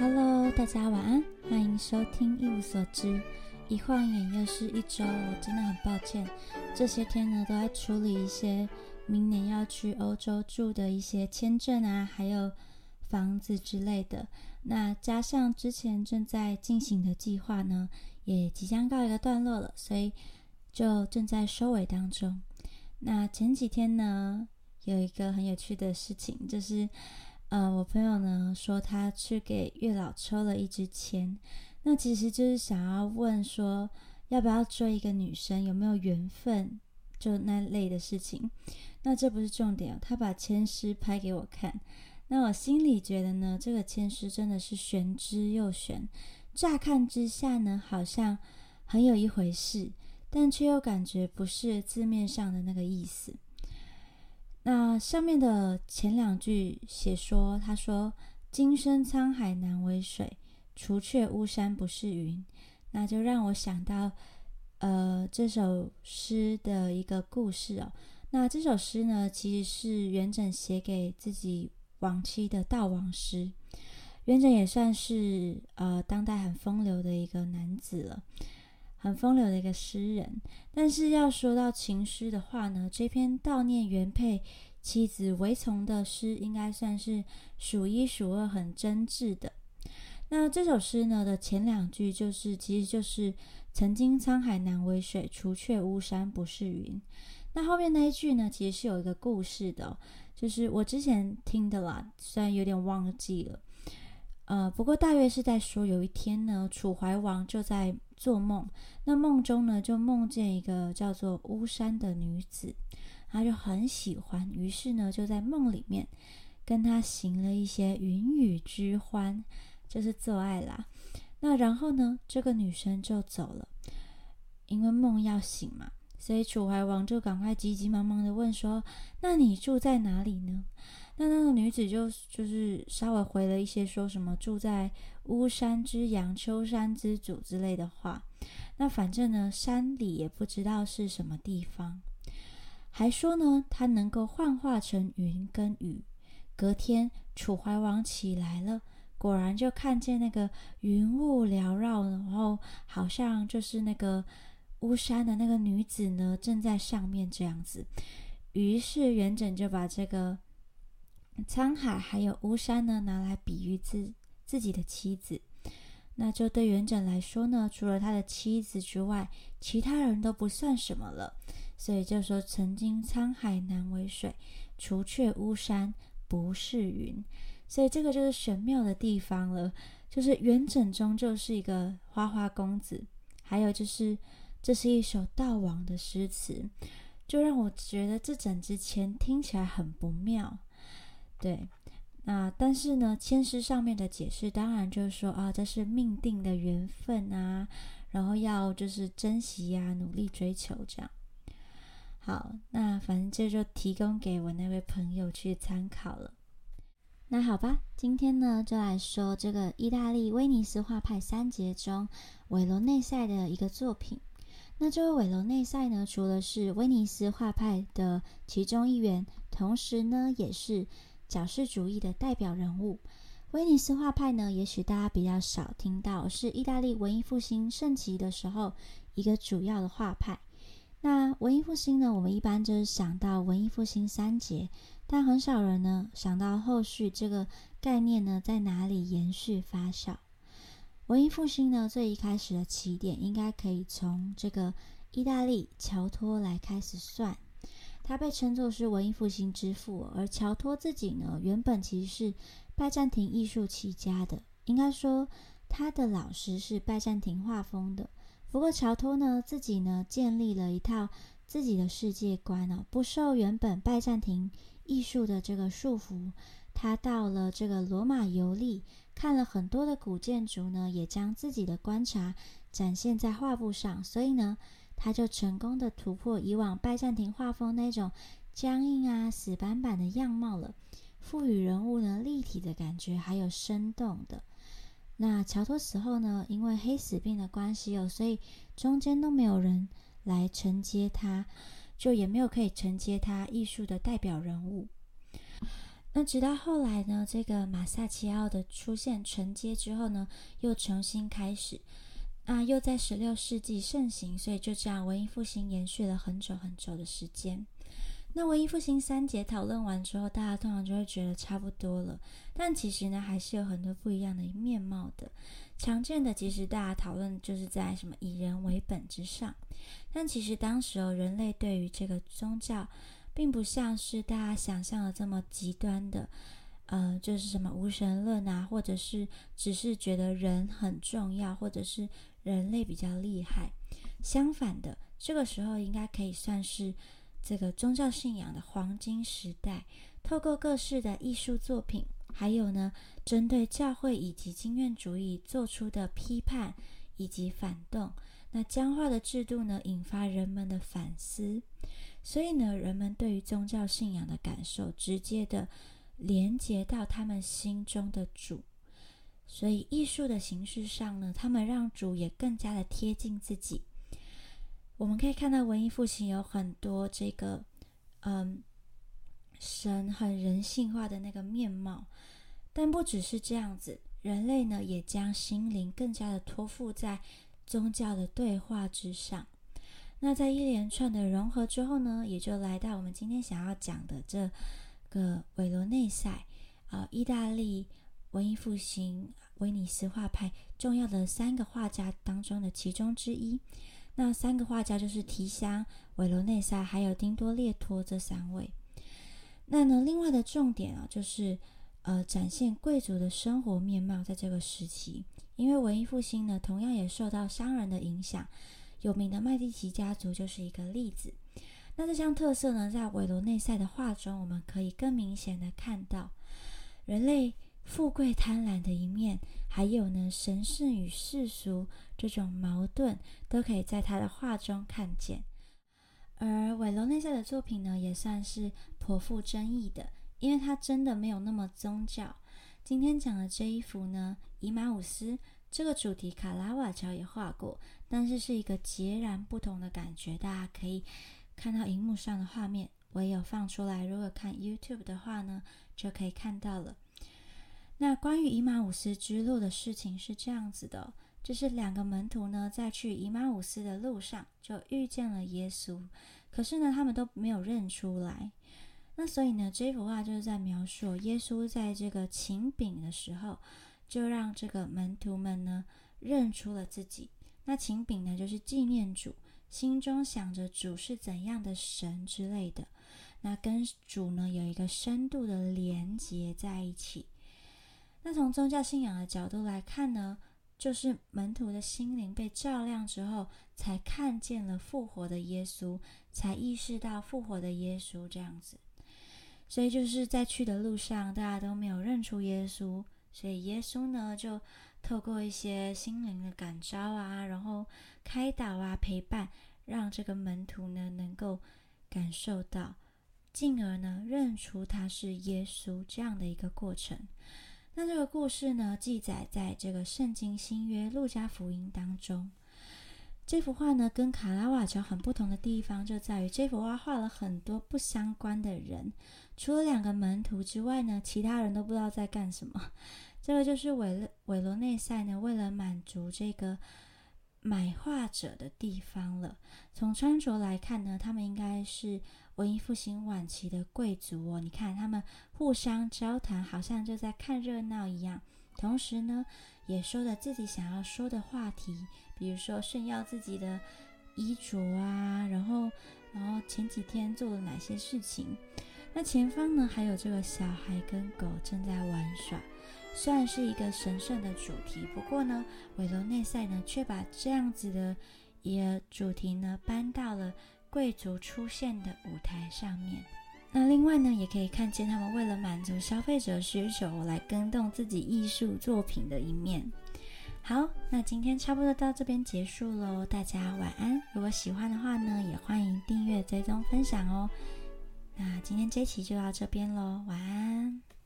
Hello，大家晚安，欢迎收听一无所知。一晃眼又是一周，我真的很抱歉，这些天呢都在处理一些明年要去欧洲住的一些签证啊，还有房子之类的。那加上之前正在进行的计划呢，也即将告一个段落了，所以就正在收尾当中。那前几天呢，有一个很有趣的事情，就是，呃，我朋友呢说他去给月老抽了一支签，那其实就是想要问说，要不要追一个女生，有没有缘分，就那类的事情。那这不是重点，他把签诗拍给我看，那我心里觉得呢，这个签诗真的是玄之又玄，乍看之下呢，好像很有一回事。但却又感觉不是字面上的那个意思。那上面的前两句写说：“他说今生沧海难为水，除却巫山不是云。”那就让我想到，呃，这首诗的一个故事哦。那这首诗呢，其实是元稹写给自己亡妻的悼亡诗。元稹也算是呃当代很风流的一个男子了。很风流的一个诗人，但是要说到情诗的话呢，这篇悼念原配妻子韦从的诗，应该算是数一数二很真挚的。那这首诗呢的前两句就是，其实就是“曾经沧海难为水，除却巫山不是云”。那后面那一句呢，其实是有一个故事的，就是我之前听的啦，虽然有点忘记了。呃，不过大约是在说，有一天呢，楚怀王就在做梦，那梦中呢，就梦见一个叫做巫山的女子，他就很喜欢，于是呢，就在梦里面跟她行了一些云雨之欢，就是做爱啦。那然后呢，这个女生就走了，因为梦要醒嘛，所以楚怀王就赶快急急忙忙的问说：“那你住在哪里呢？”那那个女子就就是稍微回了一些说什么住在巫山之阳秋山之主之类的话，那反正呢山里也不知道是什么地方，还说呢他能够幻化成云跟雨。隔天楚怀王起来了，果然就看见那个云雾缭绕，然后好像就是那个巫山的那个女子呢正在上面这样子。于是元稹就把这个。沧海还有巫山呢，拿来比喻自自己的妻子，那就对元稹来说呢，除了他的妻子之外，其他人都不算什么了。所以就说：“曾经沧海难为水，除却巫山不是云。”所以这个就是玄妙的地方了。就是元稹终究是一个花花公子，还有就是这是一首悼亡的诗词，就让我觉得这整支签听起来很不妙。对，那但是呢，签诗上面的解释当然就是说啊，这是命定的缘分啊，然后要就是珍惜呀，努力追求这样。好，那反正这就提供给我那位朋友去参考了。那好吧，今天呢就来说这个意大利威尼斯画派三杰中韦罗内塞的一个作品。那这位韦罗内塞呢，除了是威尼斯画派的其中一员，同时呢也是。矫饰主义的代表人物，威尼斯画派呢，也许大家比较少听到，是意大利文艺复兴盛期的时候一个主要的画派。那文艺复兴呢，我们一般就是想到文艺复兴三杰，但很少人呢想到后续这个概念呢在哪里延续发酵。文艺复兴呢，最一开始的起点应该可以从这个意大利乔托来开始算。他被称作是文艺复兴之父，而乔托自己呢，原本其实是拜占庭艺术起家的。应该说，他的老师是拜占庭画风的。不过，乔托呢自己呢建立了一套自己的世界观哦，不受原本拜占庭艺术的这个束缚。他到了这个罗马游历，看了很多的古建筑呢，也将自己的观察展现在画布上。所以呢。他就成功的突破以往拜占庭画风那种僵硬啊、死板板的样貌了，赋予人物呢立体的感觉，还有生动的。那乔托死后呢，因为黑死病的关系哦，所以中间都没有人来承接他，就也没有可以承接他艺术的代表人物。那直到后来呢，这个马萨奇奥的出现承接之后呢，又重新开始，啊，又在十六世纪盛行，所以就这样文艺复兴延续了很久很久的时间。那文艺复兴三节讨论完之后，大家通常就会觉得差不多了，但其实呢，还是有很多不一样的面貌的。常见的，其实大家讨论就是在什么以人为本之上，但其实当时哦，人类对于这个宗教，并不像是大家想象的这么极端的，呃，就是什么无神论啊，或者是只是觉得人很重要，或者是人类比较厉害。相反的，这个时候应该可以算是这个宗教信仰的黄金时代，透过各式的艺术作品。还有呢，针对教会以及经验主义做出的批判以及反动，那僵化的制度呢，引发人们的反思，所以呢，人们对于宗教信仰的感受直接的连接到他们心中的主，所以艺术的形式上呢，他们让主也更加的贴近自己。我们可以看到文艺复兴有很多这个，嗯。神很人性化的那个面貌，但不只是这样子，人类呢也将心灵更加的托付在宗教的对话之上。那在一连串的融合之后呢，也就来到我们今天想要讲的这个维罗内塞啊，意大利文艺复兴威尼斯画派重要的三个画家当中的其中之一。那三个画家就是提香、韦罗内塞还有丁多列托这三位。那呢，另外的重点啊，就是呃，展现贵族的生活面貌，在这个时期，因为文艺复兴呢，同样也受到商人的影响，有名的麦蒂奇家族就是一个例子。那这项特色呢，在韦罗内塞的画中，我们可以更明显的看到人类富贵贪婪的一面，还有呢，神圣与世俗这种矛盾，都可以在他的画中看见。而韦罗内塞的作品呢，也算是颇富争议的，因为它真的没有那么宗教。今天讲的这一幅呢，《伊马乌斯》这个主题，卡拉瓦乔也画过，但是是一个截然不同的感觉。大家可以看到荧幕上的画面，我也有放出来。如果看 YouTube 的话呢，就可以看到了。那关于伊马乌斯之路的事情是这样子的。就是两个门徒呢，在去伊马五斯的路上就遇见了耶稣，可是呢，他们都没有认出来。那所以呢，这幅画就是在描述耶稣在这个请饼的时候，就让这个门徒们呢认出了自己。那请饼呢，就是纪念主，心中想着主是怎样的神之类的，那跟主呢有一个深度的连结在一起。那从宗教信仰的角度来看呢？就是门徒的心灵被照亮之后，才看见了复活的耶稣，才意识到复活的耶稣这样子。所以就是在去的路上，大家都没有认出耶稣，所以耶稣呢就透过一些心灵的感召啊，然后开导啊，陪伴，让这个门徒呢能够感受到，进而呢认出他是耶稣这样的一个过程。那这个故事呢，记载在这个圣经新约路加福音当中。这幅画呢，跟卡拉瓦乔很不同的地方就在于，这幅画画了很多不相关的人，除了两个门徒之外呢，其他人都不知道在干什么。这个就是韦韦罗内塞呢，为了满足这个买画者的地方了。从穿着来看呢，他们应该是。文艺复兴晚期的贵族哦，你看他们互相交谈，好像就在看热闹一样。同时呢，也说着自己想要说的话题，比如说炫耀自己的衣着啊，然后，然后前几天做了哪些事情。那前方呢，还有这个小孩跟狗正在玩耍。虽然是一个神圣的主题，不过呢，维罗内塞呢，却把这样子的一个主题呢，搬到了。贵族出现的舞台上面，那另外呢，也可以看见他们为了满足消费者需求来更动自己艺术作品的一面。好，那今天差不多到这边结束喽，大家晚安。如果喜欢的话呢，也欢迎订阅、追踪、分享哦。那今天这期就到这边喽，晚安。